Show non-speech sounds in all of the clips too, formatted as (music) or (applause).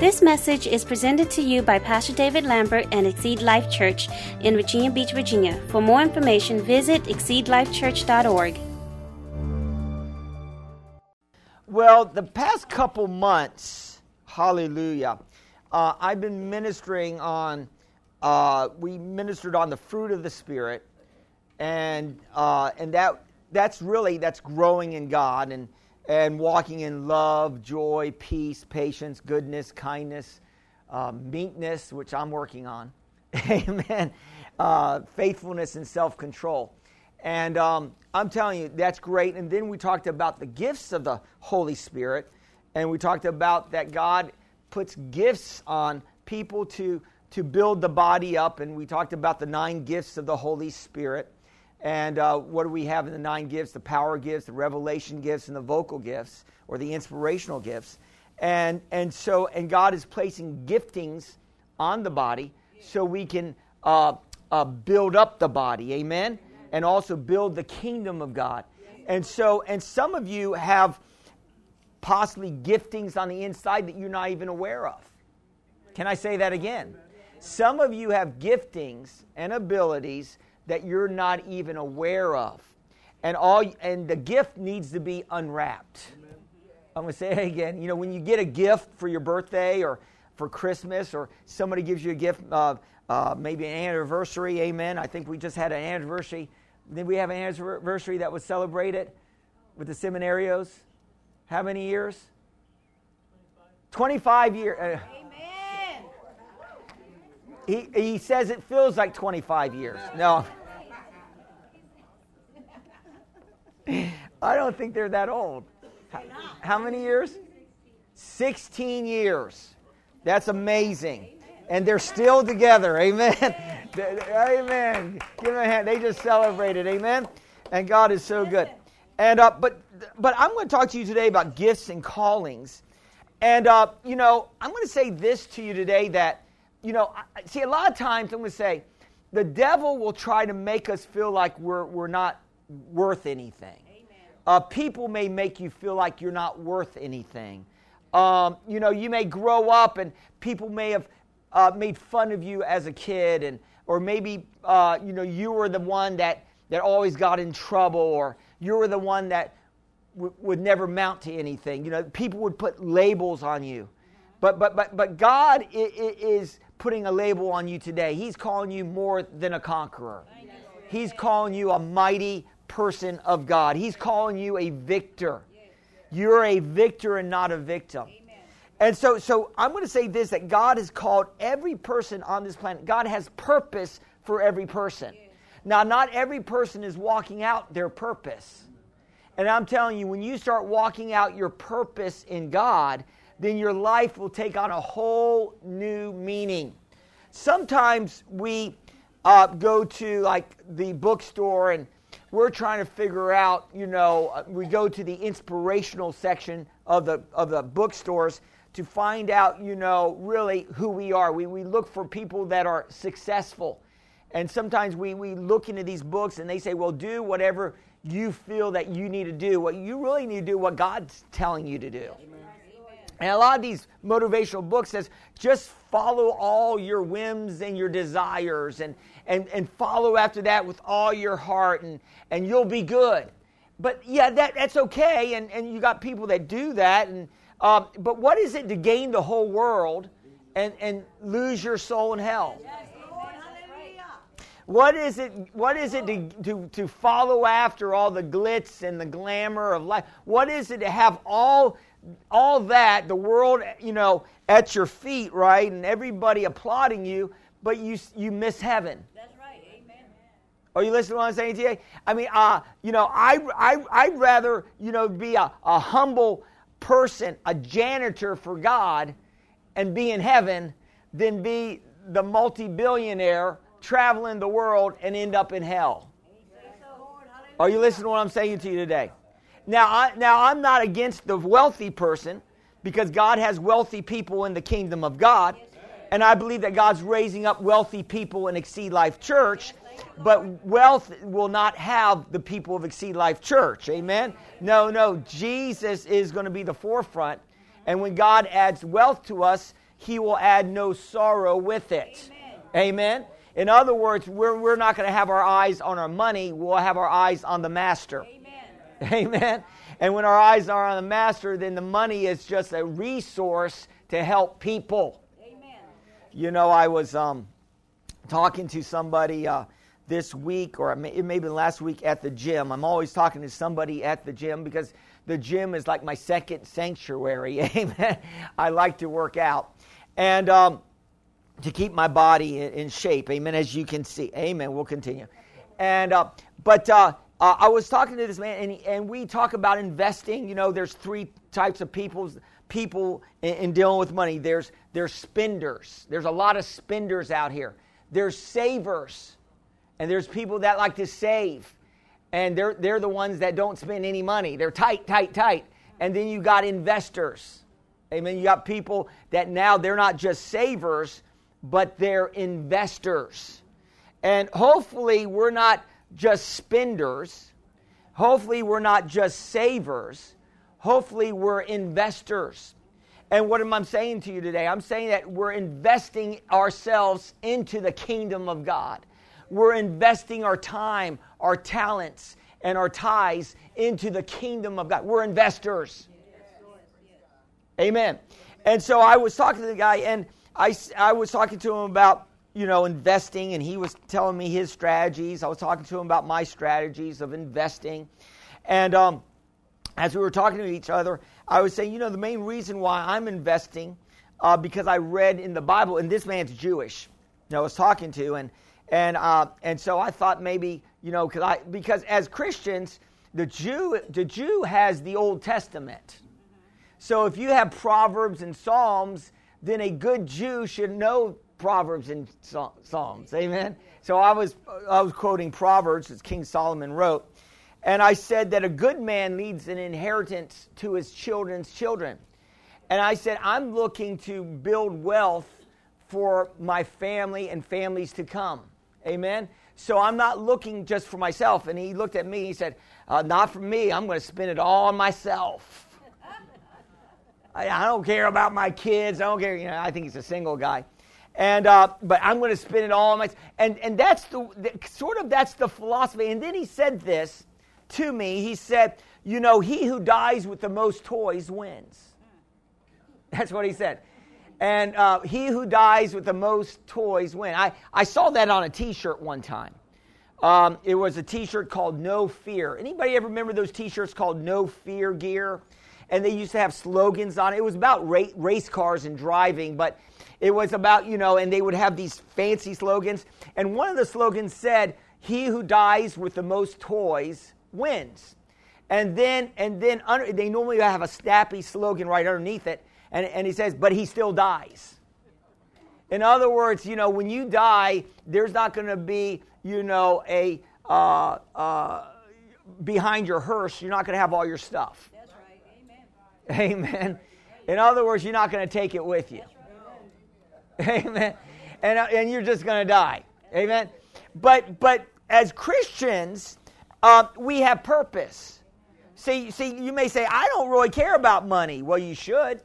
This message is presented to you by Pastor David Lambert and Exceed Life Church in Virginia Beach, Virginia. For more information, visit exceedlifechurch.org. Well, the past couple months, hallelujah, uh, I've been ministering on, uh, we ministered on the fruit of the Spirit, and, uh, and that, that's really, that's growing in God and, and walking in love, joy, peace, patience, goodness, kindness, uh, meekness, which I'm working on, (laughs) amen, uh, faithfulness and self-control. And um, I'm telling you, that's great. And then we talked about the gifts of the Holy Spirit. And we talked about that God puts gifts on people to, to build the body up. And we talked about the nine gifts of the Holy Spirit. And uh, what do we have in the nine gifts? The power gifts, the revelation gifts, and the vocal gifts, or the inspirational gifts. And, and so, and God is placing giftings on the body so we can uh, uh, build up the body. Amen? And also build the kingdom of God. And so, and some of you have possibly giftings on the inside that you're not even aware of. Can I say that again? Some of you have giftings and abilities that you're not even aware of. And all and the gift needs to be unwrapped. I'm going to say it again. You know, when you get a gift for your birthday or for Christmas, or somebody gives you a gift, uh, uh, maybe an anniversary, amen. I think we just had an anniversary. Did we have an anniversary that was celebrated with the seminarios? How many years? 25 years. Uh, Amen. he, he says it feels like 25 years. No. (laughs) I don't think they're that old. How, how many years? 16 years. That's amazing. And they're still together. Amen. (laughs) Amen. Give them a hand. They just celebrated. Amen. And God is so good. And uh, but but I'm going to talk to you today about gifts and callings. And uh, you know, I'm going to say this to you today that you know, I- see a lot of times I'm going to say the devil will try to make us feel like we're we're not worth anything. Uh, people may make you feel like you're not worth anything. Um, you know, you may grow up and people may have uh, made fun of you as a kid, and or maybe uh, you know you were the one that that always got in trouble, or you were the one that w- would never mount to anything. You know, people would put labels on you, but but but but God is putting a label on you today. He's calling you more than a conqueror. He's calling you a mighty person of God. He's calling you a victor. You're a victor and not a victim. And so, so I'm going to say this that God has called every person on this planet, God has purpose for every person. Now, not every person is walking out their purpose. And I'm telling you, when you start walking out your purpose in God, then your life will take on a whole new meaning. Sometimes we uh, go to like the bookstore and we're trying to figure out, you know, uh, we go to the inspirational section of the, of the bookstores to find out, you know, really who we are. We, we look for people that are successful. And sometimes we, we look into these books and they say, well, do whatever you feel that you need to do. What you really need to do, what God's telling you to do. And a lot of these motivational books says just follow all your whims and your desires and, and, and follow after that with all your heart and, and you'll be good. But yeah, that, that's okay. And, and you got people that do that. And, uh, but what is it to gain the whole world and, and lose your soul in hell? What is it, what is it to, to, to follow after all the glitz and the glamour of life? What is it to have all, all that, the world, you know, at your feet, right? And everybody applauding you, but you, you miss heaven. Are you listening to what I'm saying you? I mean, uh, you know, I, I, I'd rather, you know, be a, a humble person, a janitor for God, and be in heaven than be the multi billionaire traveling the world and end up in hell. Are you listening to what I'm saying to you today? Now, I, now I'm not against the wealthy person because God has wealthy people in the kingdom of God. And I believe that God's raising up wealthy people in Exceed Life Church. But wealth will not have the people of Exceed Life Church. Amen? No, no. Jesus is going to be the forefront. And when God adds wealth to us, he will add no sorrow with it. Amen. In other words, we're, we're not going to have our eyes on our money, we'll have our eyes on the master. Amen. Amen. And when our eyes are on the master, then the money is just a resource to help people. Amen. You know, I was um, talking to somebody uh, this week, or it may have been last week at the gym. I'm always talking to somebody at the gym because the gym is like my second sanctuary. (laughs) Amen. I like to work out. And um, to keep my body in, shape. Amen. As you can see. Amen. We'll continue. And uh, but uh, uh, I was talking to this man, and, and we talk about investing. You know, there's three types of people people in, in dealing with money. There's there's spenders. There's a lot of spenders out here. There's savers, and there's people that like to save, and they're they're the ones that don't spend any money. They're tight, tight, tight. And then you got investors. Amen. You got people that now they're not just savers, but they're investors. And hopefully, we're not just spenders. Hopefully, we're not just savers. Hopefully, we're investors. And what am I saying to you today? I'm saying that we're investing ourselves into the kingdom of God. We're investing our time, our talents, and our ties into the kingdom of God. We're investors. Amen. And so I was talking to the guy, and I, I was talking to him about, you know, investing, and he was telling me his strategies. I was talking to him about my strategies of investing. And um, as we were talking to each other, I was saying, you know, the main reason why I'm investing, uh, because I read in the Bible, and this man's Jewish, I was talking to, and and uh, and so I thought maybe, you know, because I because as Christians, the Jew the Jew has the Old Testament. So if you have Proverbs and Psalms, then a good Jew should know Proverbs and Psalms. Amen. So I was I was quoting Proverbs as King Solomon wrote, and I said that a good man leads an inheritance to his children's children. And I said I'm looking to build wealth for my family and families to come. Amen. So I'm not looking just for myself. And he looked at me. He said, uh, "Not for me. I'm going to spend it all on myself." (laughs) I, I don't care about my kids. I don't care. You know, I think he's a single guy, and uh, but I'm going to spend it all on my. And and that's the, the sort of that's the philosophy. And then he said this to me. He said, "You know, he who dies with the most toys wins." (laughs) That's what he said. And uh, he who dies with the most toys win. I, I saw that on a T-shirt one time. Um, it was a T-shirt called No Fear. Anybody ever remember those T-shirts called No Fear Gear? And they used to have slogans on it. It was about ra- race cars and driving, but it was about you know, and they would have these fancy slogans. And one of the slogans said, "He who dies with the most toys wins." And then, and then under, they normally have a snappy slogan right underneath it, and, and he says, "But he still dies." In other words, you know, when you die, there's not going to be, you know, a uh, uh, behind your hearse. You're not going to have all your stuff. That's right. Amen. Amen. In other words, you're not going to take it with you. Amen. And, uh, and you're just going to die. Amen. But but as Christians, uh, we have purpose. See, see, you may say, I don't really care about money. Well, you should.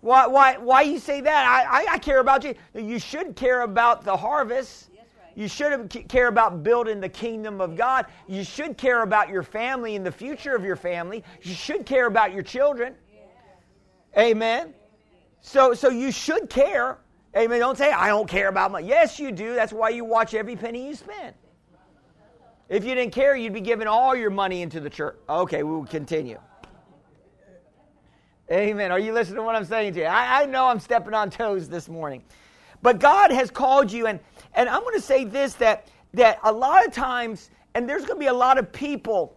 Why, why, why you say that? I, I, I care about you. You should care about the harvest. You should care about building the kingdom of God. You should care about your family and the future of your family. You should care about your children. Amen. So, so you should care. Amen. Don't say, I don't care about money. Yes, you do. That's why you watch every penny you spend. If you didn't care, you'd be giving all your money into the church. Okay, we will continue. Amen. Are you listening to what I'm saying to you? I, I know I'm stepping on toes this morning. But God has called you, and, and I'm going to say this that, that a lot of times, and there's going to be a lot of people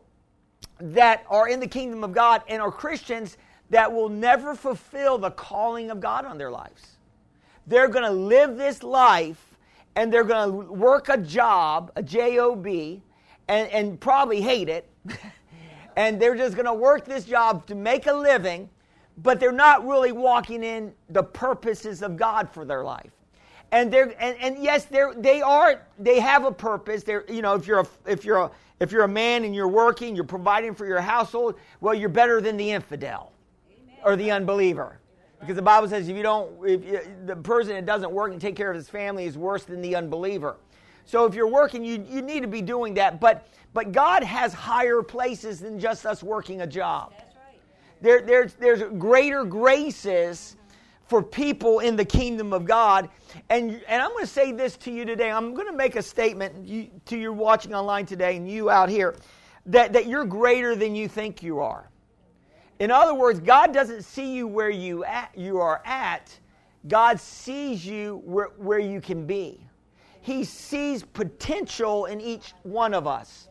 that are in the kingdom of God and are Christians that will never fulfill the calling of God on their lives. They're going to live this life and they're going to work a job, a job, and, and probably hate it. (laughs) and they're just going to work this job to make a living, but they're not really walking in the purposes of God for their life. And they're and, and yes, they're they are they have a purpose. They're you know if you're a if you're a if you're a man and you're working, you're providing for your household. Well, you're better than the infidel or the unbeliever. Because the Bible says if you don't, if you, the person that doesn't work and take care of his family is worse than the unbeliever. So if you're working, you, you need to be doing that. But but God has higher places than just us working a job. There, there's, there's greater graces for people in the kingdom of God. And, and I'm going to say this to you today. I'm going to make a statement to you watching online today and you out here that, that you're greater than you think you are. In other words, God doesn't see you where you, at, you are at, God sees you where, where you can be. He sees potential in each one of us.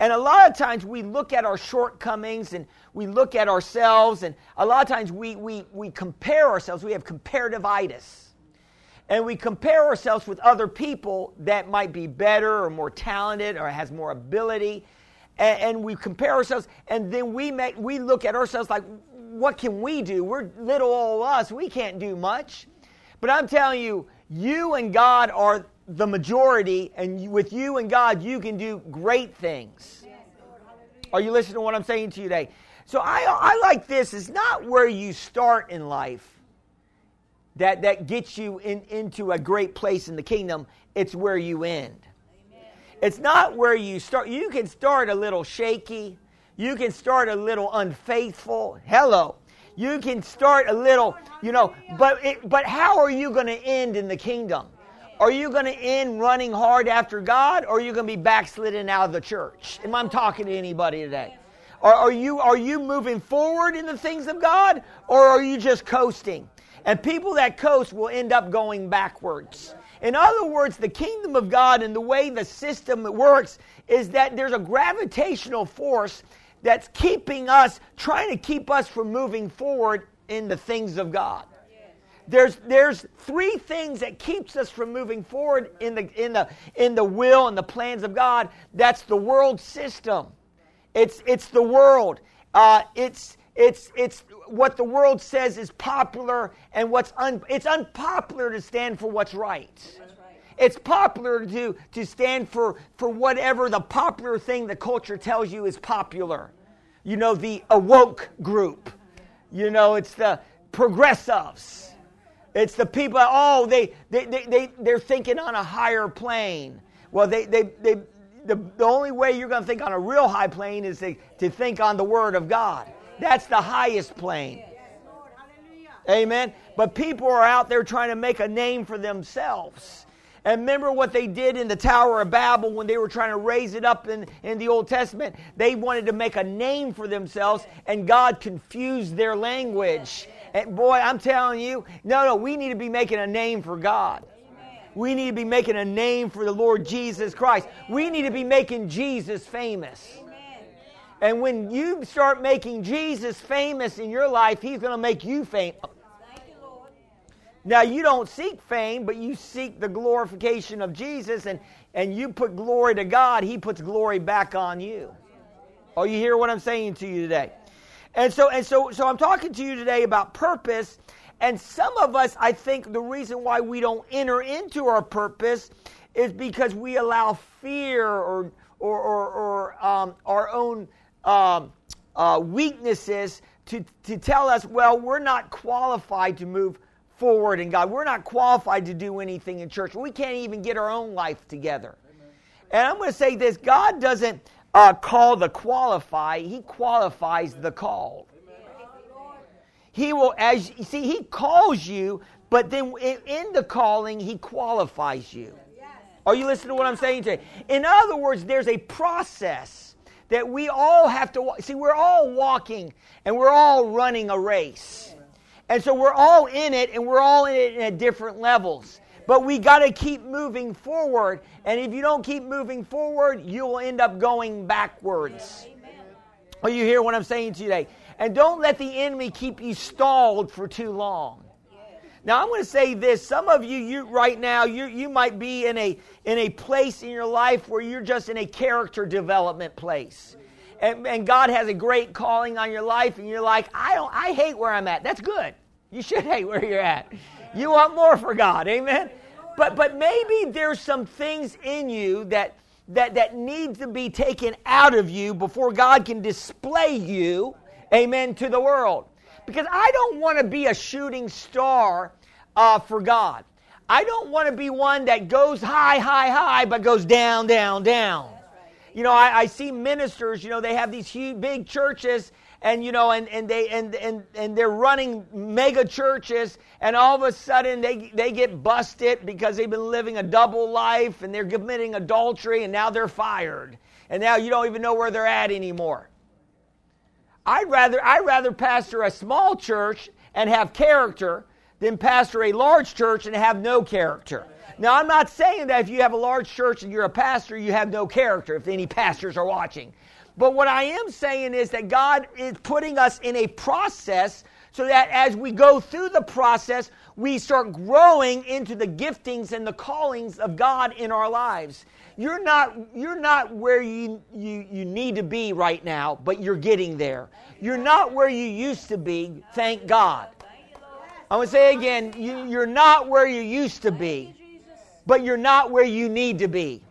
And a lot of times we look at our shortcomings and we look at ourselves, and a lot of times we, we, we compare ourselves. We have comparative comparativitis. And we compare ourselves with other people that might be better or more talented or has more ability. And, and we compare ourselves, and then we, make, we look at ourselves like, what can we do? We're little old us. We can't do much. But I'm telling you, you and God are the majority, and with you and God, you can do great things. Are you listening to what I'm saying to you today? So I, I like this. It's not where you start in life that, that gets you in, into a great place in the kingdom, it's where you end. It's not where you start. You can start a little shaky, you can start a little unfaithful. Hello. You can start a little, you know, but, it, but how are you going to end in the kingdom? Are you going to end running hard after God or are you going to be backslidden out of the church? Am I talking to anybody today? Are, are, you, are you moving forward in the things of God or are you just coasting? And people that coast will end up going backwards. In other words, the kingdom of God and the way the system works is that there's a gravitational force that's keeping us, trying to keep us from moving forward in the things of God there's, there's three things that keeps us from moving forward in the, in, the, in the will and the plans of God. That's the world system. It's, it's the world. Uh, it's, it's, it's what the world says is popular and what's un, it's unpopular to stand for what's right. It's popular to, to stand for, for whatever the popular thing the culture tells you is popular. You know, the awoke group. You know, it's the progressives. It's the people, oh, they, they, they, they, they're thinking on a higher plane. Well, they, they, they, the, the only way you're going to think on a real high plane is to, to think on the Word of God. That's the highest plane. Amen. But people are out there trying to make a name for themselves. And remember what they did in the Tower of Babel when they were trying to raise it up in, in the Old Testament? They wanted to make a name for themselves, and God confused their language. And boy, I'm telling you, no, no, we need to be making a name for God. We need to be making a name for the Lord Jesus Christ. We need to be making Jesus famous. And when you start making Jesus famous in your life, He's going to make you famous. Now, you don't seek fame, but you seek the glorification of Jesus, and, and you put glory to God, He puts glory back on you. Oh, you hear what I'm saying to you today? And so, and so, so I'm talking to you today about purpose. And some of us, I think the reason why we don't enter into our purpose is because we allow fear or, or, or, or um, our own um, uh, weaknesses to, to tell us, well, we're not qualified to move forward in God. We're not qualified to do anything in church. We can't even get our own life together. Amen. And I'm going to say this God doesn't uh, call the qualify, he qualifies the called. He will, as you see, he calls you, but then in the calling, he qualifies you. Are you listening to what I'm saying today? In other words, there's a process that we all have to see. We're all walking and we're all running a race, and so we're all in it, and we're all in it at different levels. But we got to keep moving forward. And if you don't keep moving forward, you'll end up going backwards. Are you hear what I'm saying to you today? And don't let the enemy keep you stalled for too long. Now I'm going to say this. Some of you, you right now, you, you might be in a, in a place in your life where you're just in a character development place. And, and God has a great calling on your life, and you're like, I don't I hate where I'm at. That's good. You should (laughs) hate where you're at. You want more for God, amen? But but maybe there's some things in you that that that needs to be taken out of you before God can display you, amen, to the world. Because I don't want to be a shooting star uh, for God. I don't want to be one that goes high, high, high, but goes down, down, down. You know, I, I see ministers, you know, they have these huge, big churches, and you know and, and they and, and and they're running mega churches and all of a sudden they they get busted because they've been living a double life and they're committing adultery and now they're fired. And now you don't even know where they're at anymore. I'd rather i'd rather pastor a small church and have character than pastor a large church and have no character. Now i'm not saying that if you have a large church and you're a pastor you have no character if any pastors are watching but what I am saying is that God is putting us in a process so that as we go through the process, we start growing into the giftings and the callings of God in our lives. You're not, you're not where you, you, you need to be right now, but you're getting there. You're not where you used to be, thank God. I'm going to say again, you, you're not where you used to be, but you're not where you need to be.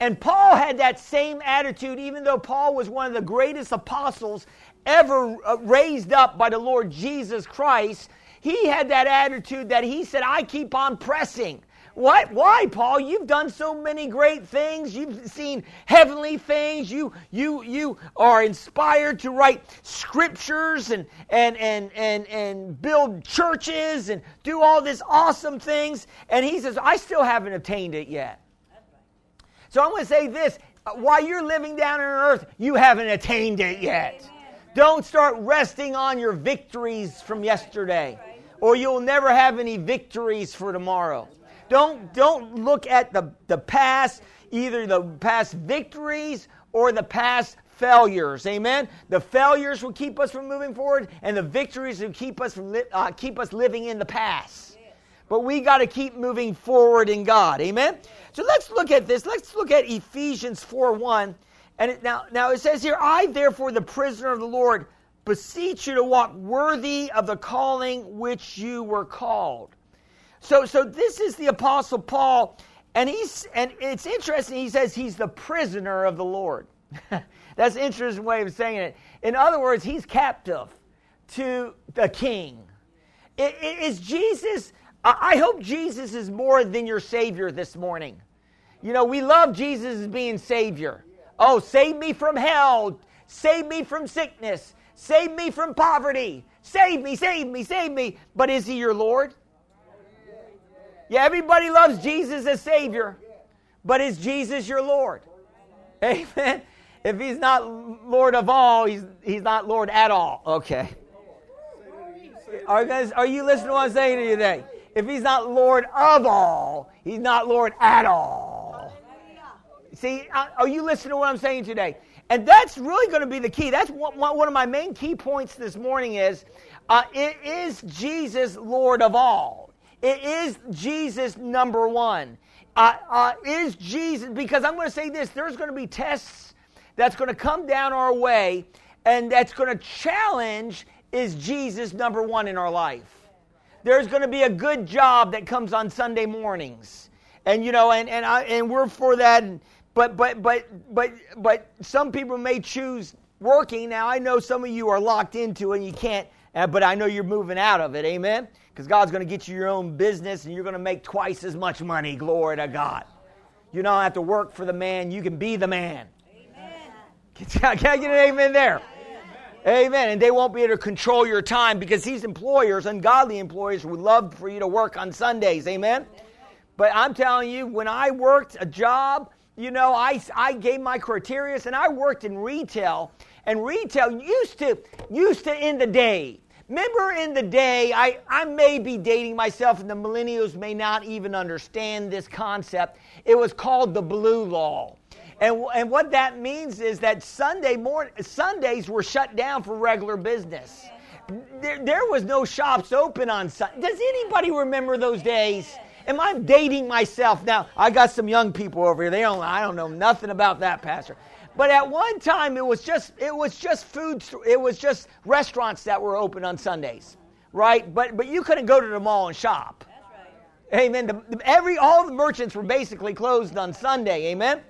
And Paul had that same attitude, even though Paul was one of the greatest apostles ever uh, raised up by the Lord Jesus Christ. He had that attitude that he said, I keep on pressing. What? Why, Paul? You've done so many great things. You've seen heavenly things. You, you, you are inspired to write scriptures and, and, and, and, and build churches and do all these awesome things. And he says, I still haven't attained it yet. So I'm going to say this while you're living down on earth, you haven't attained it yet. Amen. Don't start resting on your victories from yesterday, or you'll never have any victories for tomorrow. Don't, don't look at the, the past, either the past victories or the past failures. Amen. The failures will keep us from moving forward, and the victories will keep us from li- uh, keep us living in the past. But we got to keep moving forward in God. Amen. So let's look at this. Let's look at Ephesians 4 1. And it, now, now it says here, I therefore, the prisoner of the Lord, beseech you to walk worthy of the calling which you were called. So, so this is the Apostle Paul, and he's and it's interesting. He says he's the prisoner of the Lord. (laughs) That's an interesting way of saying it. In other words, he's captive to the King. Is Jesus? I hope Jesus is more than your Savior this morning. You know, we love Jesus as being Savior. Oh, save me from hell. Save me from sickness. Save me from poverty. Save me, save me, save me. But is He your Lord? Yeah, everybody loves Jesus as Savior. But is Jesus your Lord? Amen. If He's not Lord of all, He's, he's not Lord at all. Okay. Are, you, guys, are you listening to what I'm saying to you today? If He's not Lord of all, He's not Lord at all. See, are you listening to what I'm saying today? And that's really going to be the key. That's one, one of my main key points this morning is uh, it is Jesus Lord of all. It is Jesus number one. Uh, uh, is Jesus, because I'm going to say this, there's going to be tests that's going to come down our way and that's going to challenge is Jesus number one in our life. There's going to be a good job that comes on Sunday mornings. And, you know, and, and, I, and we're for that. And, but but but but but some people may choose working. Now I know some of you are locked into it and you can't. Uh, but I know you're moving out of it. Amen. Because God's going to get you your own business and you're going to make twice as much money. Glory to God. You don't have to work for the man. You can be the man. Amen. Can (laughs) I get an amen there? Amen. And they won't be able to control your time because these employers, ungodly employers, would love for you to work on Sundays. Amen. But I'm telling you, when I worked a job you know, I, I gave my criteria and I worked in retail. And retail used to, used to in the day, remember in the day, I, I may be dating myself and the millennials may not even understand this concept. It was called the blue law. And, and what that means is that Sunday morning, Sundays were shut down for regular business. There, there was no shops open on Sunday. Does anybody remember those days? Am I dating myself now? I got some young people over here. They don't. I don't know nothing about that, Pastor. But at one time, it was just it was just food. It was just restaurants that were open on Sundays, right? But but you couldn't go to the mall and shop. Right. Amen. The, every all the merchants were basically closed on Sunday. Amen.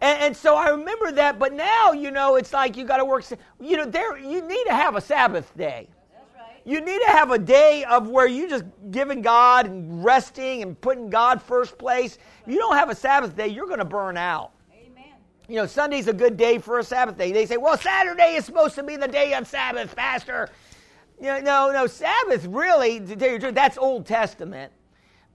And, and, so I remember that, but now, you know, it's like you got to work. You know, there you need to have a Sabbath day. you need to have a day of where you just giving God and resting and putting God first place. If you don't have a Sabbath day, you're going to burn out. Amen. You know, Sunday's a good day for a Sabbath day. They say, well, Saturday is supposed to be the day of Sabbath, Pastor. You know, no, no, Sabbath really, to tell you the truth, that's Old Testament.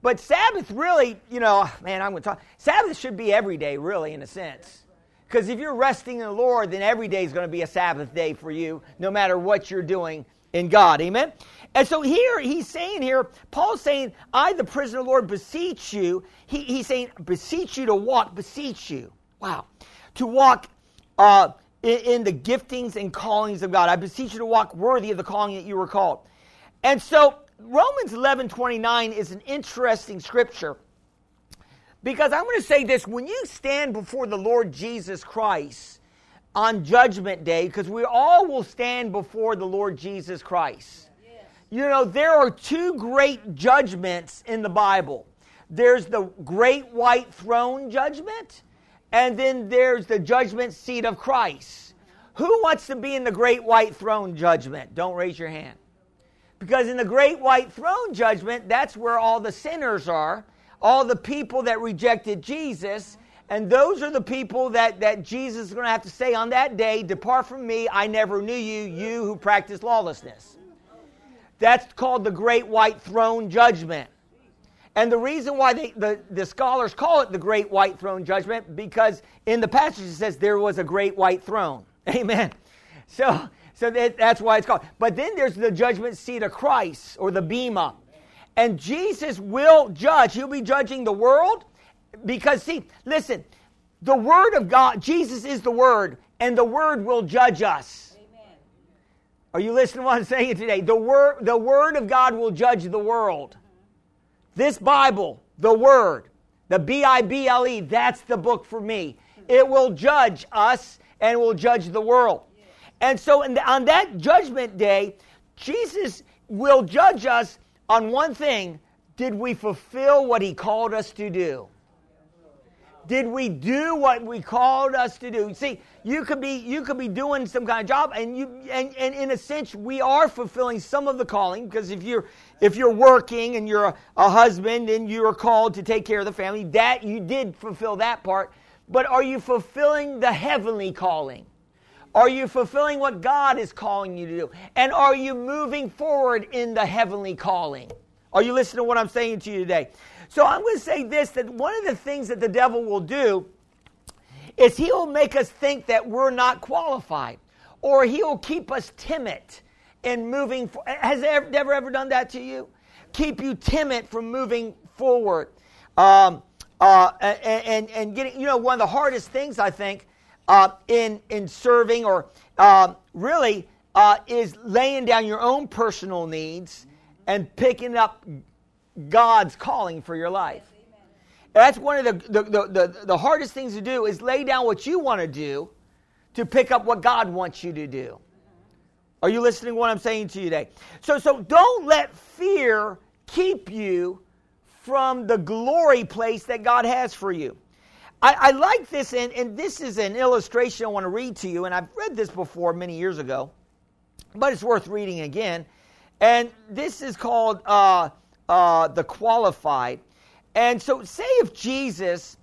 But Sabbath really, you know, man, I'm going to talk. Sabbath should be every day, really, in a sense. Because if you're resting in the Lord, then every day is going to be a Sabbath day for you, no matter what you're doing in God. Amen? And so here, he's saying here, Paul's saying, I, the prisoner of the Lord, beseech you. He, he's saying, beseech you to walk, beseech you. Wow. To walk uh, in, in the giftings and callings of God. I beseech you to walk worthy of the calling that you were called. And so Romans 11 29 is an interesting scripture because I'm going to say this when you stand before the Lord Jesus Christ on Judgment Day, because we all will stand before the Lord Jesus Christ. Yes. You know, there are two great judgments in the Bible there's the great white throne judgment, and then there's the judgment seat of Christ. Who wants to be in the great white throne judgment? Don't raise your hand. Because in the great white throne judgment, that's where all the sinners are, all the people that rejected Jesus. And those are the people that, that Jesus is going to have to say on that day, Depart from me, I never knew you, you who practice lawlessness. That's called the great white throne judgment. And the reason why they, the, the scholars call it the great white throne judgment, because in the passage it says there was a great white throne. (laughs) Amen. So, so that, that's why it's called. But then there's the judgment seat of Christ, or the Bema. And Jesus will judge. He'll be judging the world. Because, see, listen, the Word of God, Jesus is the Word, and the Word will judge us. Amen. Are you listening to what I'm saying today? The word, the word of God will judge the world. This Bible, the Word, the B I B L E, that's the book for me. It will judge us and will judge the world. And so the, on that judgment day, Jesus will judge us on one thing did we fulfill what he called us to do? Did we do what we called us to do? See, you could be you could be doing some kind of job, and you and, and in a sense we are fulfilling some of the calling because if you're if you're working and you're a, a husband and you are called to take care of the family, that you did fulfill that part. But are you fulfilling the heavenly calling? Are you fulfilling what God is calling you to do? And are you moving forward in the heavenly calling? Are you listening to what I'm saying to you today? So I'm going to say this that one of the things that the devil will do is he'll make us think that we're not qualified or he'll keep us timid in moving for, has ever, ever ever done that to you keep you timid from moving forward um, uh, and, and, and getting you know one of the hardest things i think uh, in in serving or uh, really uh, is laying down your own personal needs and picking up God's calling for your life. That's one of the, the, the, the, the hardest things to do is lay down what you want to do to pick up what God wants you to do. Are you listening to what I'm saying to you today? So, so don't let fear keep you from the glory place that God has for you. I, I like this, and, and this is an illustration I want to read to you, and I've read this before many years ago, but it's worth reading again. And this is called uh, uh, the qualified. And so, say if Jesus,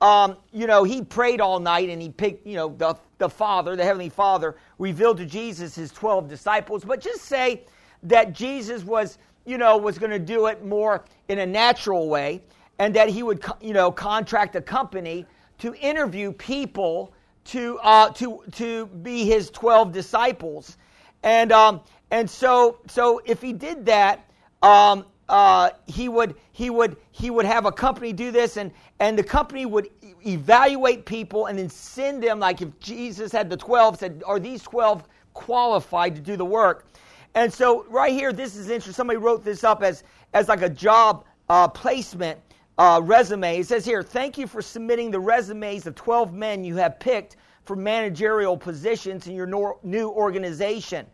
um, you know, he prayed all night and he picked, you know, the, the Father, the Heavenly Father, revealed to Jesus his 12 disciples, but just say that Jesus was, you know, was going to do it more in a natural way and that he would, you know, contract a company to interview people to, uh, to, to be his 12 disciples. And, um, and so, so if he did that, um, uh, he would he would he would have a company do this and and the company would evaluate people and then send them like if jesus had the 12 said are these 12 qualified to do the work? And so right here this is interesting. Somebody wrote this up as as like a job uh, placement uh, resume it says here thank you for submitting the resumes of 12 men you have picked for managerial positions in your nor- new organization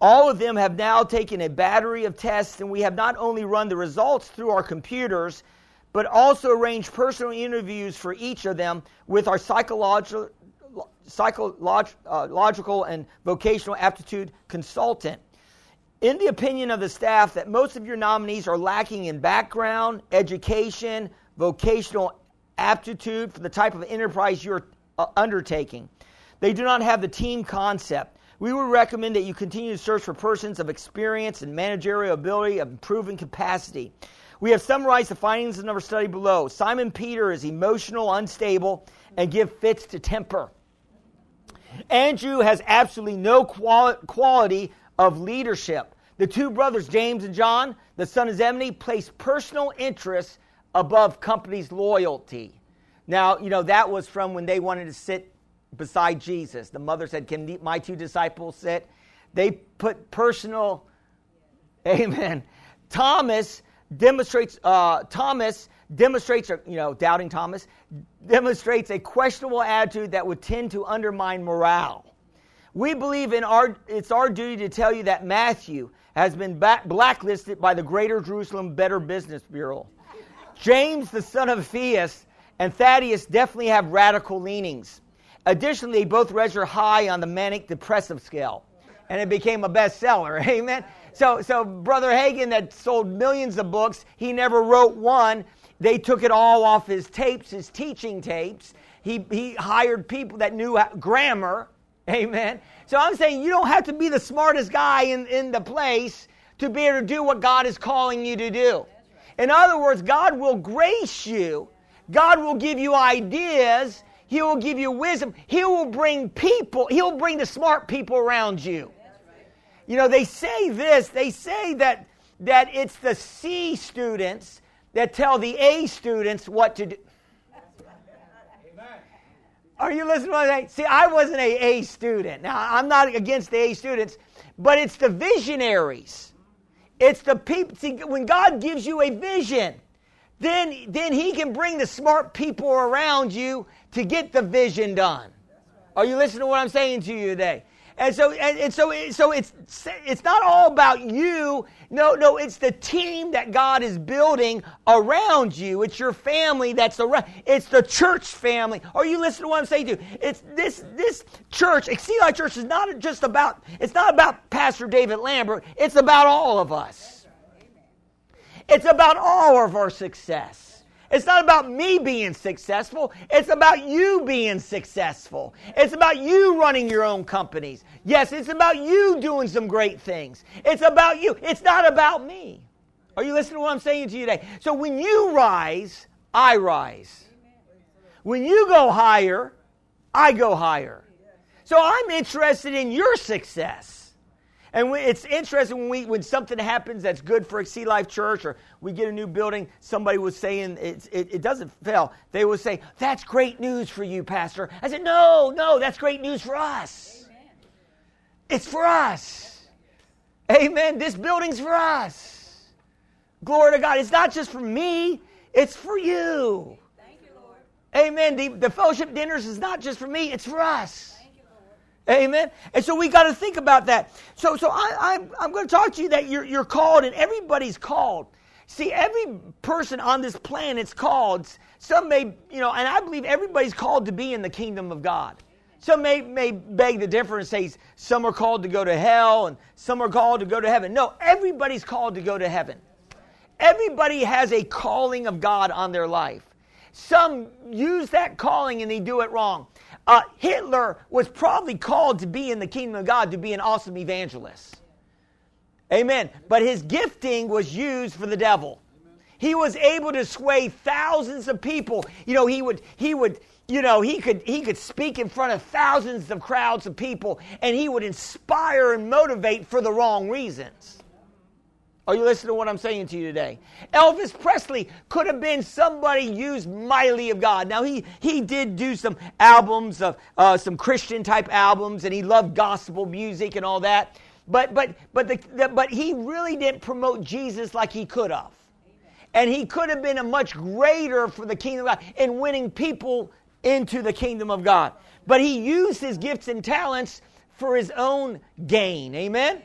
all of them have now taken a battery of tests, and we have not only run the results through our computers, but also arranged personal interviews for each of them with our psychological, psychological uh, and vocational aptitude consultant. In the opinion of the staff, that most of your nominees are lacking in background, education, vocational aptitude for the type of enterprise you're uh, undertaking. They do not have the team concept. We would recommend that you continue to search for persons of experience and managerial ability of proven capacity. We have summarized the findings of our study below. Simon Peter is emotional, unstable, and give fits to temper. Andrew has absolutely no quali- quality of leadership. The two brothers, James and John, the son of Zebedee, placed personal interests above company's loyalty. Now, you know, that was from when they wanted to sit beside Jesus. The mother said, Can my two disciples sit? They put personal, amen. Thomas demonstrates, uh, Thomas demonstrates, you know, doubting Thomas, demonstrates a questionable attitude that would tend to undermine morale. We believe in our, it's our duty to tell you that Matthew has been back, blacklisted by the Greater Jerusalem Better Business Bureau. James, the son of Alphaeus, and Thaddeus definitely have radical leanings. Additionally, they both register high on the manic depressive scale, and it became a bestseller. (laughs) Amen. So, so Brother Hagin that sold millions of books, he never wrote one. They took it all off his tapes, his teaching tapes. He, he hired people that knew grammar. Amen. So I'm saying you don't have to be the smartest guy in, in the place to be able to do what God is calling you to do. In other words, God will grace you. God will give you ideas. He will give you wisdom. He will bring people. He'll bring the smart people around you. You know, they say this. They say that that it's the C students that tell the A students what to do. Are you listening to what I'm saying? See, I wasn't a A student. Now, I'm not against the A students, but it's the visionaries. It's the people. See, when God gives you a vision, then, then He can bring the smart people around you to get the vision done. Are you listening to what I'm saying to you today? And so, and, and, so, so it's it's not all about you. No, no, it's the team that God is building around you. It's your family that's around. It's the church family. Are you listening to what I'm saying to you? It's this this church, Exceed Life Church, is not just about. It's not about Pastor David Lambert. It's about all of us. It's about all of our success. It's not about me being successful. It's about you being successful. It's about you running your own companies. Yes, it's about you doing some great things. It's about you. It's not about me. Are you listening to what I'm saying to you today? So when you rise, I rise. When you go higher, I go higher. So I'm interested in your success. And it's interesting when we when something happens that's good for Exceed Life Church, or we get a new building. Somebody was saying it, it doesn't fail. They will say, "That's great news for you, Pastor." I said, "No, no, that's great news for us. Amen. It's for us. Amen. This building's for us. Glory to God. It's not just for me. It's for you. Thank you, Lord. Amen. The, the fellowship dinners is not just for me. It's for us." Amen. And so we got to think about that. So, so I, am I'm, I'm going to talk to you that you're, you're called and everybody's called. See, every person on this planet's called. Some may, you know, and I believe everybody's called to be in the kingdom of God. Some may, may beg the difference, say some are called to go to hell and some are called to go to heaven. No, everybody's called to go to heaven. Everybody has a calling of God on their life. Some use that calling and they do it wrong. Uh, Hitler was probably called to be in the kingdom of God to be an awesome evangelist. Amen. But his gifting was used for the devil. He was able to sway thousands of people. You know, he would he would you know he could he could speak in front of thousands of crowds of people and he would inspire and motivate for the wrong reasons are you listening to what I'm saying to you today? Elvis Presley could have been somebody used mightily of God. Now, he, he did do some albums, of, uh, some Christian type albums, and he loved gospel music and all that. But, but, but, the, the, but he really didn't promote Jesus like he could have. And he could have been a much greater for the kingdom of God in winning people into the kingdom of God. But he used his gifts and talents for his own gain. Amen?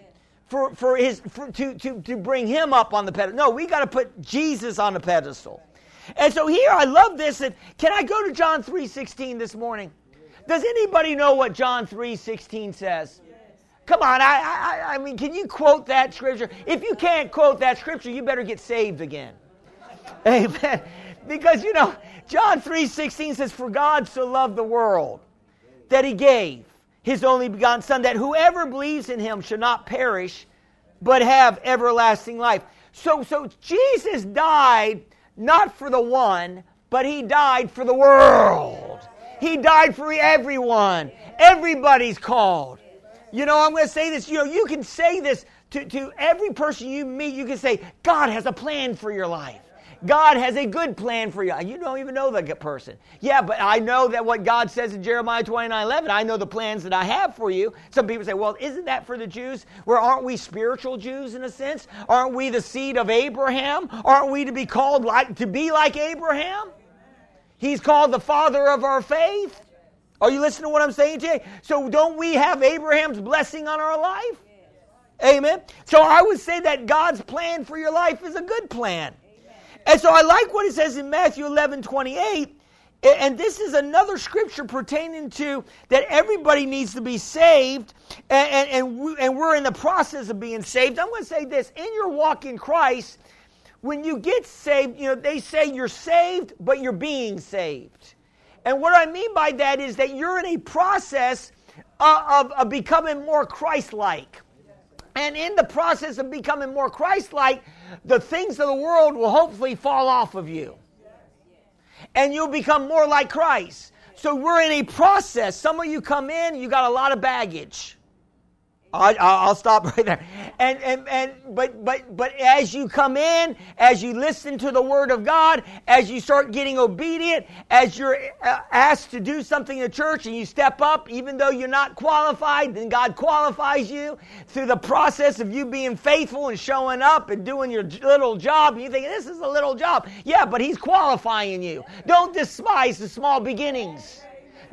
For, for his for, to, to, to bring him up on the pedestal. No, we got to put Jesus on the pedestal. And so here I love this. And can I go to John 3:16 this morning? Does anybody know what John 3:16 says? Come on, I, I, I mean, can you quote that scripture? If you can't quote that scripture, you better get saved again. (laughs) Amen. Because, you know, John 3.16 says, For God so loved the world that he gave his only begotten Son, that whoever believes in him should not perish, but have everlasting life. So, so Jesus died not for the one, but he died for the world. He died for everyone. Everybody's called. You know, I'm going to say this. You know, you can say this to, to every person you meet. You can say, God has a plan for your life. God has a good plan for you. You don't even know that person. Yeah, but I know that what God says in Jeremiah 29 11, I know the plans that I have for you. Some people say, well, isn't that for the Jews? Well, aren't we spiritual Jews in a sense? Aren't we the seed of Abraham? Aren't we to be called like to be like Abraham? He's called the father of our faith. Are you listening to what I'm saying today? So don't we have Abraham's blessing on our life? Amen. So I would say that God's plan for your life is a good plan. And so I like what it says in Matthew 11 28. And this is another scripture pertaining to that everybody needs to be saved, and, and, and, we, we're in the process of being saved. I'm going to say this in your walk in Christ, when you get saved, you know, they say you're saved, but you're being saved. And what I mean by that is that you're in a process of, of, of becoming more Christ like. And in the process of becoming more Christ like, the things of the world will hopefully fall off of you. And you'll become more like Christ. So we're in a process. Some of you come in, you got a lot of baggage. I, will stop right there. And, and, and, but, but, but as you come in, as you listen to the Word of God, as you start getting obedient, as you're uh, asked to do something in the church and you step up, even though you're not qualified, then God qualifies you through the process of you being faithful and showing up and doing your little job. And you think, this is a little job. Yeah, but He's qualifying you. Don't despise the small beginnings.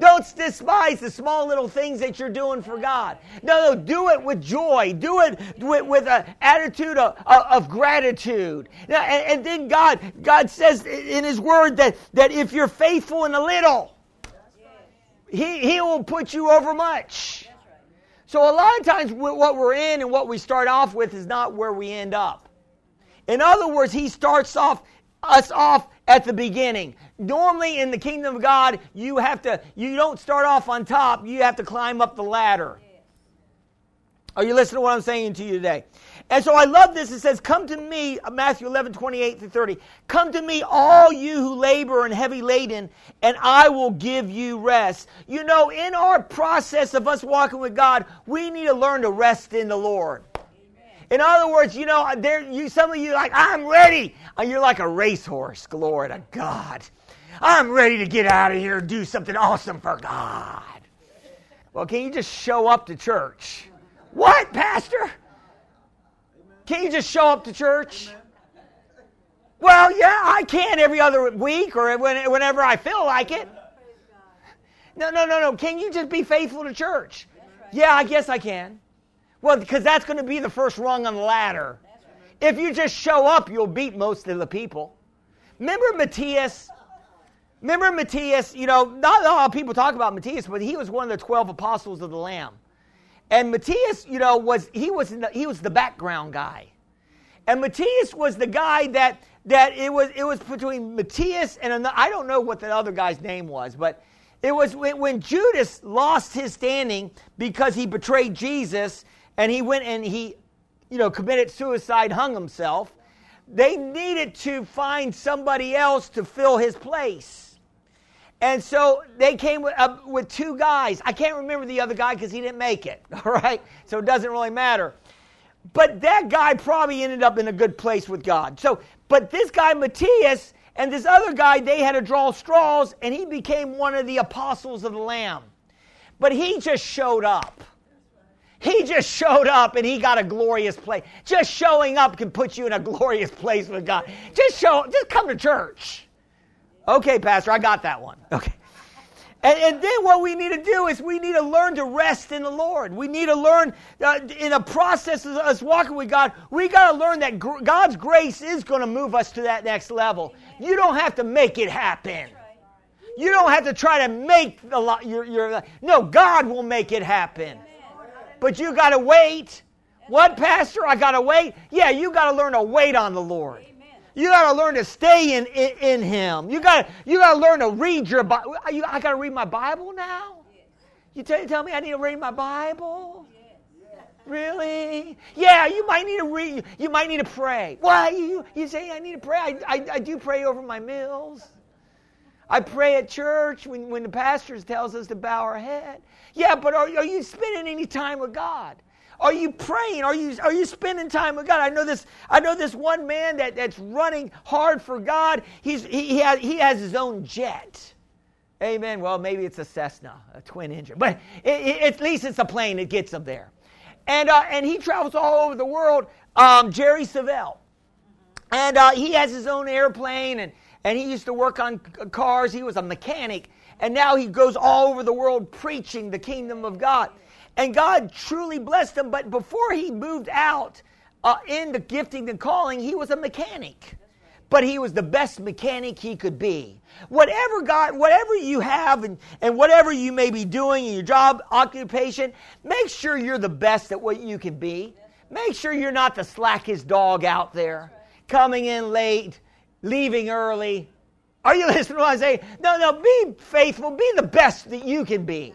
Don't despise the small little things that you're doing for God. No, no, do it with joy. Do it with, with an attitude of, of, gratitude. Now, and, and then God, God says in His Word that, that if you're faithful in a little, he, he will put you over much. So a lot of times what we're in and what we start off with is not where we end up. In other words, he starts off us off at the beginning. Normally in the kingdom of God, you have to you don't start off on top, you have to climb up the ladder. Are you listening to what I'm saying to you today? And so I love this. It says, Come to me, uh, Matthew 11, 28 through 30. Come to me, all you who labor and heavy laden, and I will give you rest. You know, in our process of us walking with God, we need to learn to rest in the Lord. In other words, you know, there you some of you like, I'm ready. And you're like a racehorse, glory to God. I'm ready to get out of here and do something awesome for God. Well, can you just show up to church? What, Pastor? Can you just show up to church? Well, yeah, I can every other week or whenever I feel like it. No, no, no, no. Can you just be faithful to church? Yeah, I guess I can. Well, because that's going to be the first rung on the ladder. If you just show up, you'll beat most of the people. Remember Matthias? Remember Matthias? You know, not a lot of people talk about Matthias, but he was one of the 12 apostles of the Lamb. And Matthias, you know, was he was the, he was the background guy. And Matthias was the guy that that it was it was between Matthias and another, I don't know what the other guy's name was, but it was when, when Judas lost his standing because he betrayed Jesus and he went and he, you know, committed suicide, hung himself. They needed to find somebody else to fill his place. And so they came with, uh, with two guys. I can't remember the other guy because he didn't make it, (laughs) all right? So it doesn't really matter. But that guy probably ended up in a good place with God. So, but this guy, Matthias, and this other guy, they had to draw straws, and he became one of the apostles of the Lamb. But he just showed up. He just showed up and he got a glorious place. Just showing up can put you in a glorious place with God. Just show, just come to church. Okay, Pastor, I got that one. Okay. And, and, then what we need to do is we need to learn to rest in the Lord. We need to learn uh, in a process of us walking with God, we got to learn that gr- God's grace is going to move us to that next level. You don't have to make it happen. You don't have to try to make the your, your no, God will make it happen. But you got to wait. What, Pastor? I got to wait? Yeah, you got to learn to wait on the Lord. You got to learn to stay in, in, in Him. You got you got to learn to read your Bible. I got to read my Bible now. You tell, tell me I need to read my Bible. Really? Yeah, you might need to read. You might need to pray. Why you you say I need to pray? I, I, I do pray over my meals. I pray at church when, when the pastor tells us to bow our head. Yeah, but are, are you spending any time with God? Are you praying? Are you are you spending time with God? I know this. I know this one man that, that's running hard for God. He's he, he has he has his own jet. Amen. Well, maybe it's a Cessna, a twin engine, but it, it, at least it's a plane that gets him there. And uh, and he travels all over the world. Um, Jerry Savelle, and uh, he has his own airplane, and and he used to work on cars. He was a mechanic, and now he goes all over the world preaching the kingdom of God. And God truly blessed him. But before he moved out uh, in the gifting and calling, he was a mechanic. But he was the best mechanic he could be. Whatever God, whatever you have and, and whatever you may be doing in your job, occupation, make sure you're the best at what you can be. Make sure you're not the slackest dog out there, coming in late, leaving early. Are you (laughs) listening to what I say? No, no, be faithful, be the best that you can be.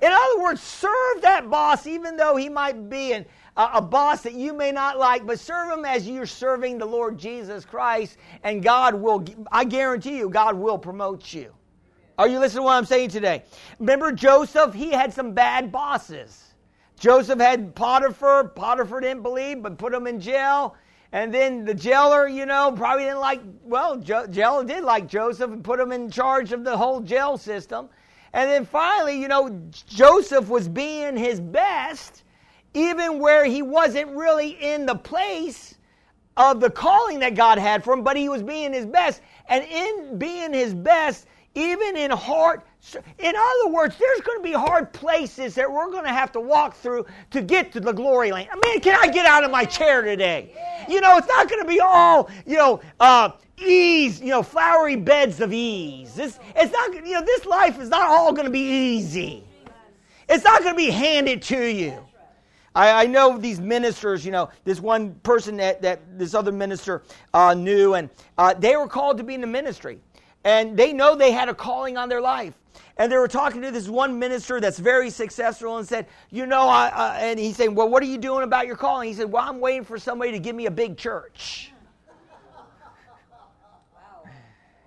In other words, serve that boss even though he might be an, a, a boss that you may not like, but serve him as you're serving the Lord Jesus Christ, and God will, I guarantee you, God will promote you. Are you listening to what I'm saying today? Remember Joseph? He had some bad bosses. Joseph had Potiphar. Potiphar didn't believe, but put him in jail. And then the jailer, you know, probably didn't like, well, jo- jailer did like Joseph and put him in charge of the whole jail system. And then finally, you know, Joseph was being his best, even where he wasn't really in the place of the calling that God had for him, but he was being his best. And in being his best, even in hard, in other words, there's going to be hard places that we're going to have to walk through to get to the glory land I mean, can I get out of my chair today? You know, it's not going to be all, you know, uh, ease, you know, flowery beds of ease. This, it's not, you know, this life is not all going to be easy. It's not going to be handed to you. I, I, know these ministers, you know, this one person that, that this other minister uh, knew, and uh, they were called to be in the ministry. And they know they had a calling on their life. And they were talking to this one minister that's very successful and said, You know, I, uh, and he's saying, Well, what are you doing about your calling? He said, Well, I'm waiting for somebody to give me a big church.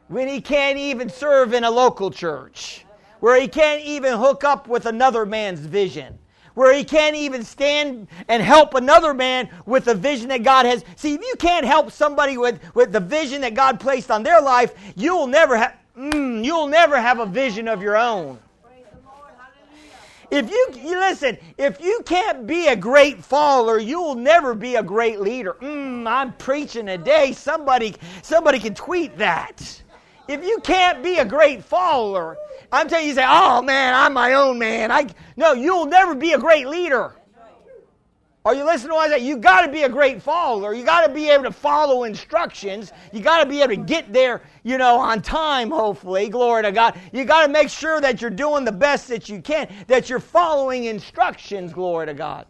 when he can't even serve in a local church, where he can't even hook up with another man's vision, where he can't even stand and help another man with the vision that God has. See, if you can't help somebody with, with the vision that God placed on their life, you'll never have mm, you'll never have a vision of your own. If you, you, listen, if you can't be a great follower, you will never be a great leader. Mm, I'm preaching today. Somebody, somebody can tweet that. If you can't be a great follower, I'm telling you, you say, "Oh man, I'm my own man." I no, you'll never be a great leader. Are you listening to what I say? You got to be a great follower. You got to be able to follow instructions. You got to be able to get there, you know, on time. Hopefully, glory to God. You got to make sure that you're doing the best that you can, that you're following instructions. Glory to God.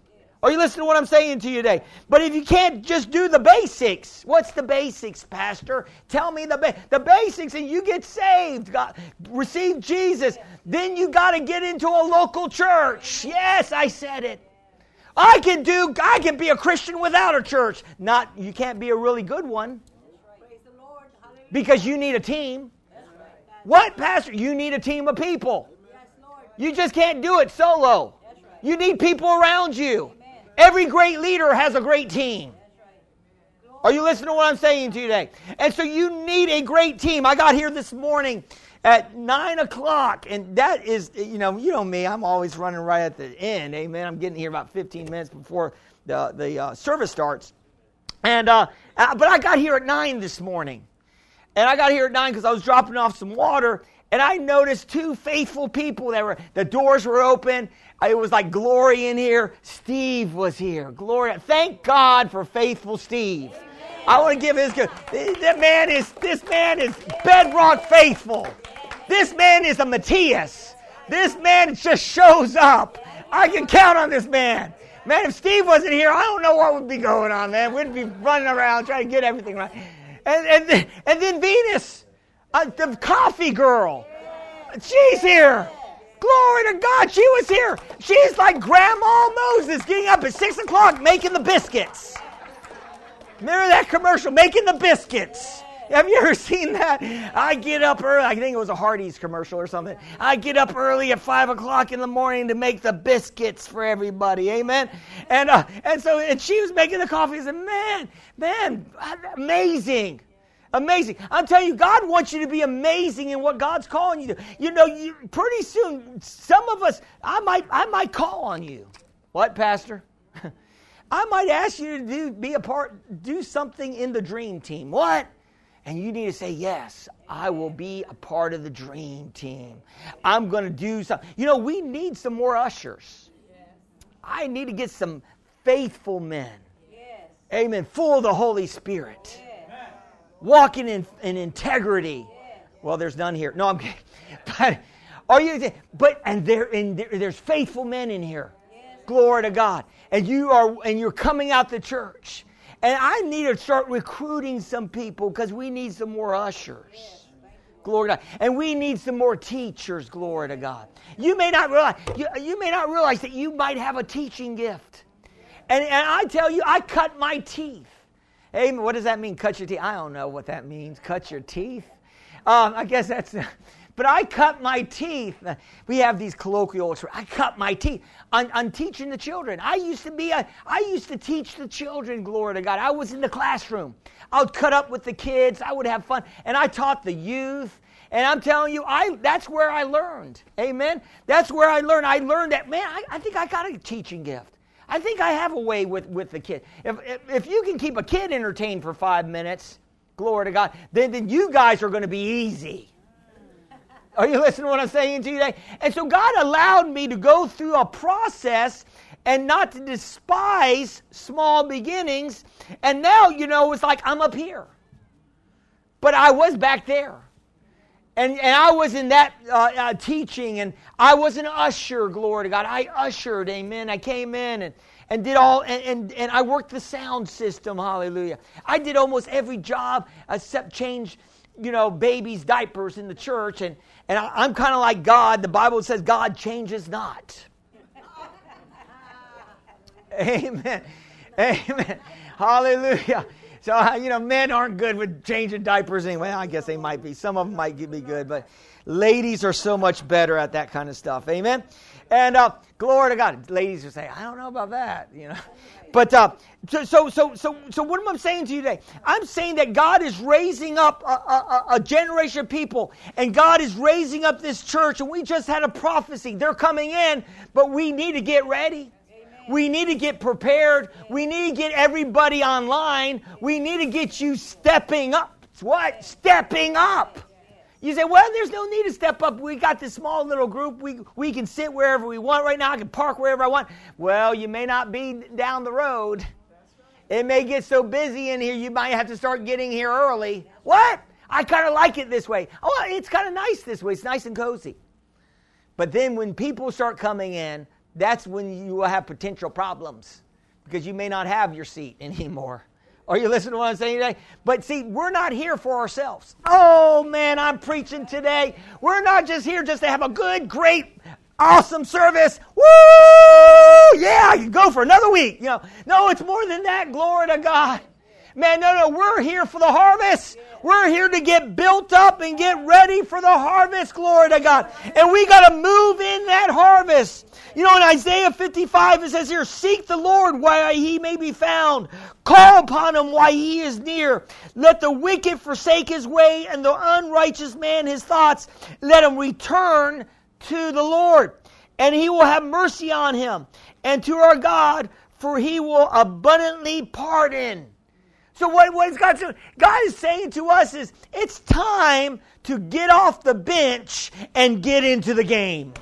Are you listening to what I'm saying to you today? But if you can't just do the basics, what's the basics, Pastor? Tell me the ba- the basics, and you get saved, God, receive Jesus. Then you got to get into a local church. Yes, I said it. I can do. I can be a Christian without a church. Not you can't be a really good one because you need a team. What, Pastor? You need a team of people. You just can't do it solo. You need people around you. Every great leader has a great team. Are you listening to what I'm saying to you today? And so you need a great team. I got here this morning at nine o'clock, and that is, you know, you know me. I'm always running right at the end. Amen. I'm getting here about 15 minutes before the the uh, service starts, and uh, uh, but I got here at nine this morning, and I got here at nine because I was dropping off some water, and I noticed two faithful people that were the doors were open it was like glory in here. Steve was here. Glory. Thank God for faithful Steve. I want to give his good. That man is this man is bedrock faithful. This man is a Matthias. This man just shows up. I can count on this man. Man, if Steve wasn't here, I don't know what would be going on, man. We'd be running around trying to get everything right. And, and, and then Venus, uh, the coffee girl, she's here. Glory to God, she was here. She's like Grandma Moses getting up at 6 o'clock making the biscuits. Remember that commercial, making the biscuits? Have you ever seen that? I get up early. I think it was a Hardee's commercial or something. I get up early at five o'clock in the morning to make the biscuits for everybody. Amen. And uh, and so and she was making the coffee. I said, "Man, man, amazing." Amazing. I'm telling you, God wants you to be amazing in what God's calling you to. You know, you, pretty soon, some of us, I might, I might call on you. What, Pastor? (laughs) I might ask you to do, be a part, do something in the dream team. What? And you need to say, Yes, I will be a part of the dream team. I'm going to do something. You know, we need some more ushers. I need to get some faithful men. Yes. Amen. Full of the Holy Spirit. Yes. Walking in, in integrity. Well, there's none here. No, I'm kidding. (laughs) But are you but and there there, there's faithful men in here. Glory to God. And you are and you're coming out the church and I need to start recruiting some people because we need some more ushers. Glory to God. And we need some more teachers, glory to God. You may not realize, you, you may not realize that you might have a teaching gift. And, and I tell you, I cut my teeth. Hey, what does that mean, cut your teeth? I don't know what that means, cut your teeth. Um, I guess that's (laughs) but I cut my teeth. We have these colloquial. I cut my teeth on, on teaching the children. I used to be a, I used to teach the children. Glory to God. I was in the classroom. I would cut up with the kids. I would have fun, and I taught the youth. And I'm telling you, I that's where I learned. Amen. That's where I learned. I learned that man. I, I think I got a teaching gift. I think I have a way with with the kid. If, if if you can keep a kid entertained for five minutes, glory to God, then then you guys are going to be easy. Are you listening to what I'm saying to you today? And so God allowed me to go through a process and not to despise small beginnings. And now, you know, it's like I'm up here. But I was back there. And, and I was in that uh, uh, teaching, and I was an usher, glory to God. I ushered, amen. I came in and, and did all, and, and, and I worked the sound system, hallelujah. I did almost every job except change, you know, babies' diapers in the church. And, and I, I'm kind of like God. The Bible says God changes not. (laughs) Amen. Amen. Hallelujah. So, uh, you know, men aren't good with changing diapers anyway. I guess they might be. Some of them might be good, but ladies are so much better at that kind of stuff. Amen. And uh, glory to God. Ladies will say, I don't know about that, you know. But uh, so, so, so, so, what am I saying to you today? I'm saying that God is raising up a, a, a, generation of people, and God is raising up this church, and we just had a prophecy. They're coming in, but we need to get ready. We need to get prepared. We need to get everybody online. We need to get you stepping up. What? Stepping up. You say, well, there's no need to step up. We got this small little group. We, we can sit wherever we want right now. I can park wherever I want. Well, you may not be down the road. It may get so busy in here, you might have to start getting here early. What? I kind of like it this way. Oh, it's kind of nice this way. It's nice and cozy. But then when people start coming in, that's when you will have potential problems because you may not have your seat anymore. (laughs) Are you listening to what I'm saying today? But see, we're not here for ourselves. Oh man, I'm preaching today. We're not just here just to have a good, great, awesome service. Woo! Yeah, I can go for another week. You know, no, it's more than that. Glory to God. Man, no, no, we're here for the harvest. We're here to get built up and get ready for the harvest. Glory to God. And we got to move in that harvest. You know, in Isaiah 55, it says here, Seek the Lord while he may be found. Call upon him while he is near. Let the wicked forsake his way and the unrighteous man his thoughts. Let him return to the Lord, and he will have mercy on him, and to our God, for he will abundantly pardon. So what, what is God saying? God is saying to us is it's time to get off the bench and get into the game.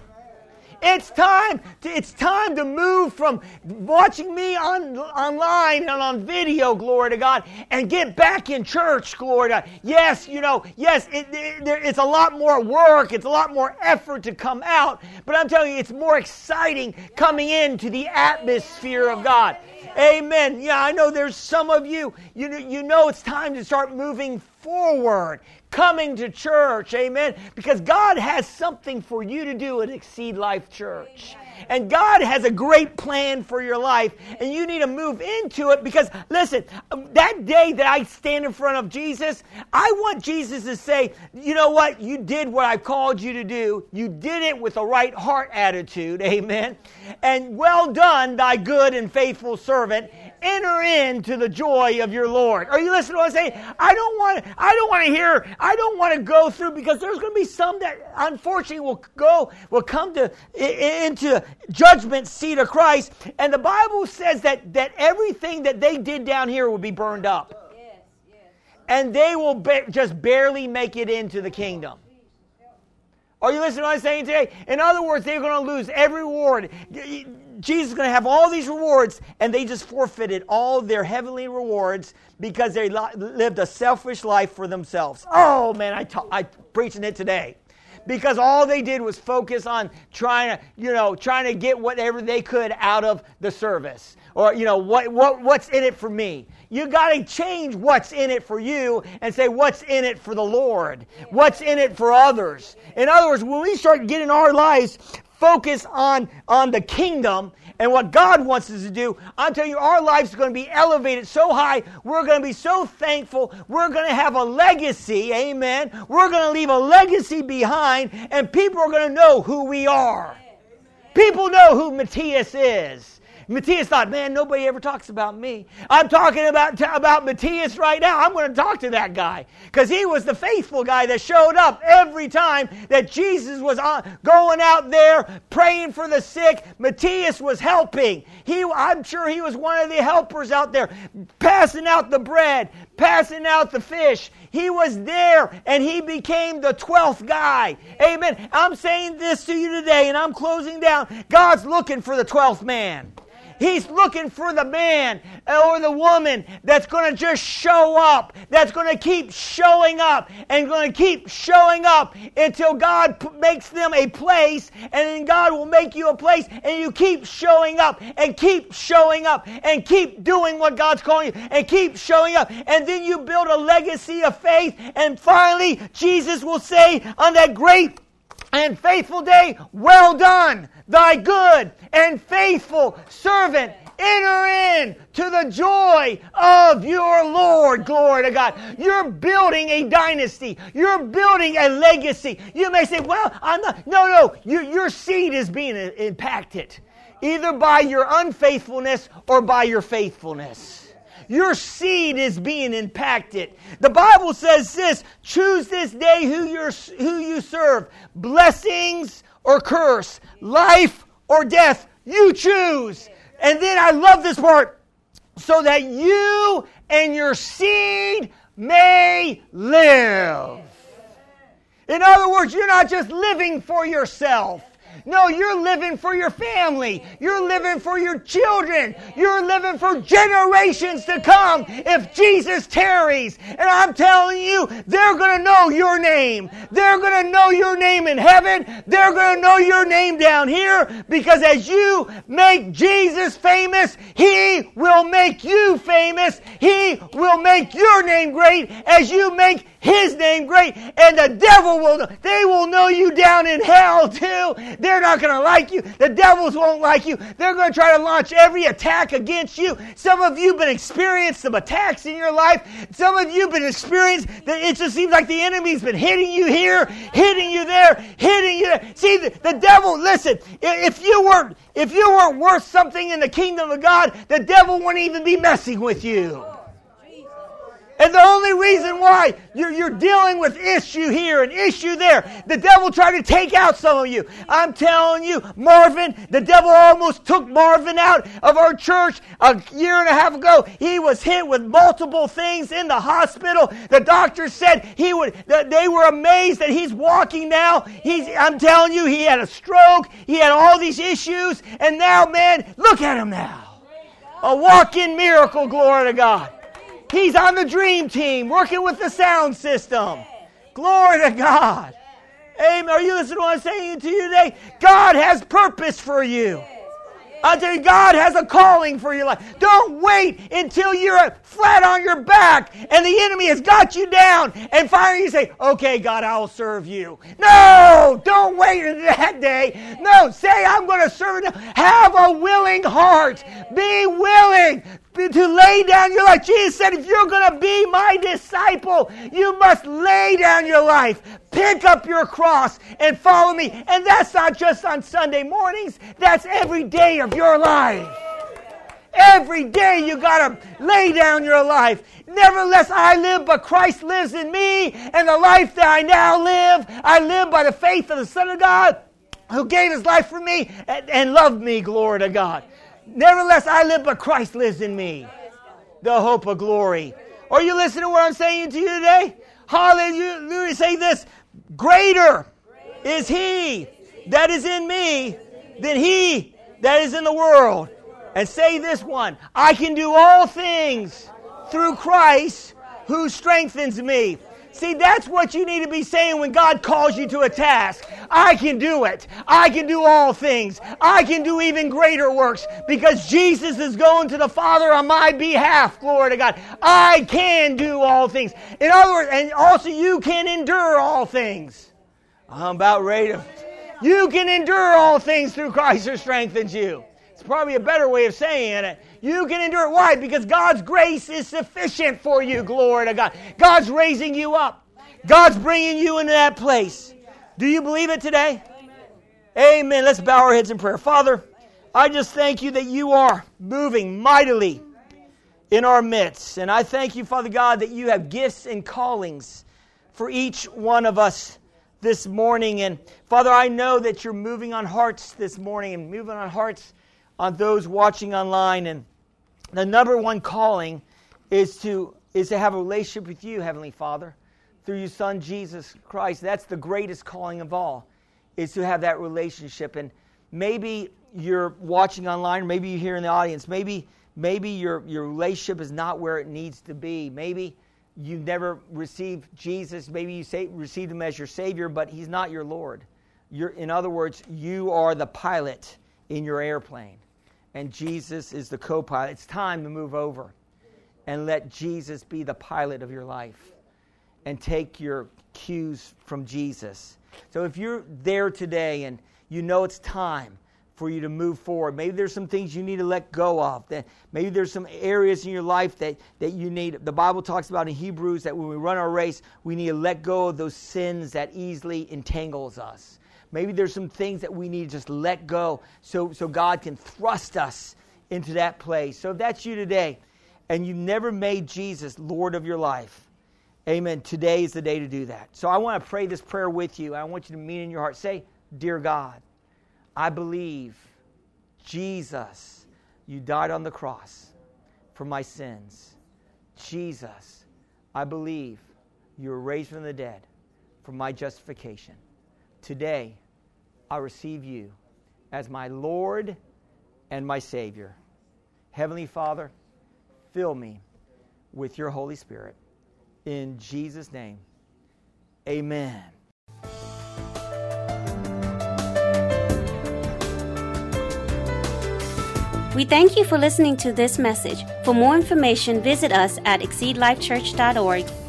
It's time. To, it's time to move from watching me on online and on video, glory to God, and get back in church, glory to God. Yes, you know, yes, it, it, it's a lot more work. It's a lot more effort to come out, but I'm telling you, it's more exciting coming into the atmosphere of God. Amen. Yeah, I know there's some of you, you, know, you know it's time to start moving forward, coming to church. Amen. Because God has something for you to do at Exceed Life Church. And God has a great plan for your life, and you need to move into it because, listen, um, that day that I stand in front of Jesus, I want Jesus to say, you know what? You did what I called you to do. You did it with a right heart attitude. (laughs) Amen. And well done, thy good and faithful servant enter into the joy of your Lord. Are you listening to what I'm saying? I don't want I don't want to hear, I don't want to go through because there's going to be some that unfortunately will go, will come to into judgment seat of Christ. And the Bible says that that everything that they did down here will be burned up. And they will be, just barely make it into the kingdom. Are you listening to what I'm saying today? In other words, they're going to lose every reward. Jesus is going to have all these rewards, and they just forfeited all their heavenly rewards because they lived a selfish life for themselves. Oh man, I ta- I preaching it today because all they did was focus on trying to, you know, trying to get whatever they could out of the service. Or, you know, what, what, what's in it for me? You got to change what's in it for you and say, what's in it for the Lord? What's in it for others? In other words, when we start getting our lives focus on, on the kingdom and what God wants us to do, I'm telling you, our lives are going to be elevated so high. We're going to be so thankful. We're going to have a legacy. Amen. We're going to leave a legacy behind, and people are going to know who we are. People know who Matthias is. Matthias thought, man, nobody ever talks about me. I'm talking about, about Matthias right now. I'm going to talk to that guy because he was the faithful guy that showed up every time that Jesus was on, going out there praying for the sick. Matthias was helping. He, I'm sure he was one of the helpers out there, passing out the bread, passing out the fish. He was there and he became the 12th guy. Amen. I'm saying this to you today and I'm closing down. God's looking for the 12th man. He's looking for the man or the woman that's going to just show up, that's going to keep showing up and going to keep showing up until God p- makes them a place, and then God will make you a place, and you keep showing up and keep showing up and keep doing what God's calling you and keep showing up. And then you build a legacy of faith, and finally, Jesus will say on that great and faithful day, Well done, thy good and faithful servant. Enter in to the joy of your Lord. Glory to God. You're building a dynasty. You're building a legacy. You may say, well, I'm not. No, no. Your, your seed is being impacted either by your unfaithfulness or by your faithfulness. Your seed is being impacted. The Bible says this choose this day who, you who you serve blessings or curse, life or death. You choose. And then I love this part so that you and your seed may live. In other words, you're not just living for yourself. No, you're living for your family. You're living for your children. You're living for generations to come if Jesus tarries. And I'm telling you, they're going to know your name. They're going to know your name in heaven. They're going to know your name down here because as you make Jesus famous, He will make you famous. He will make your name great as you make His name great. And the devil will, they will know you down in hell too. They're not going to like you. The devils won't like you. They're going to try to launch every attack against you. Some of you have been experiencing some attacks in your life. Some of you have been experiencing that it just seems like the enemy's been hitting you here, hitting you there, hitting you there. See, the, the devil, listen, if you weren't, if you weren't worth something in the kingdom of God, the devil wouldn't even be messing with you. And the only reason why you're, you're dealing with issue here and issue there, the devil tried to take out some of you. I'm telling you, Marvin, the devil almost took Marvin out of our church a year and a half ago. He was hit with multiple things in the hospital. The doctor said he would, they were amazed that he's walking now. He's, I'm telling you, he had a stroke. He had all these issues. And now, man, look at him now. A walking miracle, glory to God. He's on the dream team working with the sound system. Glory to God. Amen. Are you listening to what I'm saying to you today? God has purpose for you. I tell you, God has a calling for your life. Don't wait until you're flat on your back and the enemy has got you down and finally you say, okay, God, I'll serve you. No, don't wait until (laughs) that day. No, say, I'm going to serve. Have a willing heart. Be willing to lay down your life. Jesus said, if you're going to be my disciple, you must lay down your life, pick up your cross, and follow me. And that's not just on Sunday mornings, that's every day of your life. Every day you got to lay down your life. Nevertheless, I live, but Christ lives in me. And the life that I now live, I live by the faith of the Son of God who gave his life for me and, and loved me. Glory to God. Nevertheless, I live, but Christ lives in me. The hope of glory. Are you listening to what I'm saying to you today? Hallelujah. Say this Greater is He that is in me than He that is in the world. And say this one I can do all things through Christ who strengthens me. See, that's what you need to be saying when God calls you to a task. I can do it. I can do all things. I can do even greater works because Jesus is going to the Father on my behalf. Glory to God. I can do all things. In other words, and also you can endure all things. I'm about ready to. You can endure all things through Christ who strengthens you. It's probably a better way of saying it. You can endure it. Why? Because God's grace is sufficient for you. Glory to God. God's raising you up. God's bringing you into that place. Do you believe it today? Amen. Let's bow our heads in prayer. Father, I just thank you that you are moving mightily in our midst. And I thank you, Father God, that you have gifts and callings for each one of us this morning. And Father, I know that you're moving on hearts this morning and moving on hearts on those watching online. And the number one calling is to, is to have a relationship with you, Heavenly Father, through your Son, Jesus Christ. That's the greatest calling of all, is to have that relationship. And maybe you're watching online, maybe you're here in the audience, maybe, maybe your, your relationship is not where it needs to be. Maybe you never received Jesus. Maybe you say, received him as your Savior, but he's not your Lord. You're, in other words, you are the pilot in your airplane and Jesus is the co pilot. It's time to move over and let Jesus be the pilot of your life and take your cues from Jesus. So if you're there today and you know it's time for you to move forward, maybe there's some things you need to let go of. That maybe there's some areas in your life that, that you need. The Bible talks about in Hebrews that when we run our race, we need to let go of those sins that easily entangles us. Maybe there's some things that we need to just let go so, so God can thrust us into that place. So if that's you today and you've never made Jesus Lord of your life, amen, today is the day to do that. So I want to pray this prayer with you. I want you to mean in your heart. Say, Dear God, I believe, Jesus, you died on the cross for my sins. Jesus, I believe you were raised from the dead for my justification. Today, I receive you as my Lord and my Savior. Heavenly Father, fill me with your Holy Spirit. In Jesus' name, amen. We thank you for listening to this message. For more information, visit us at exceedlifechurch.org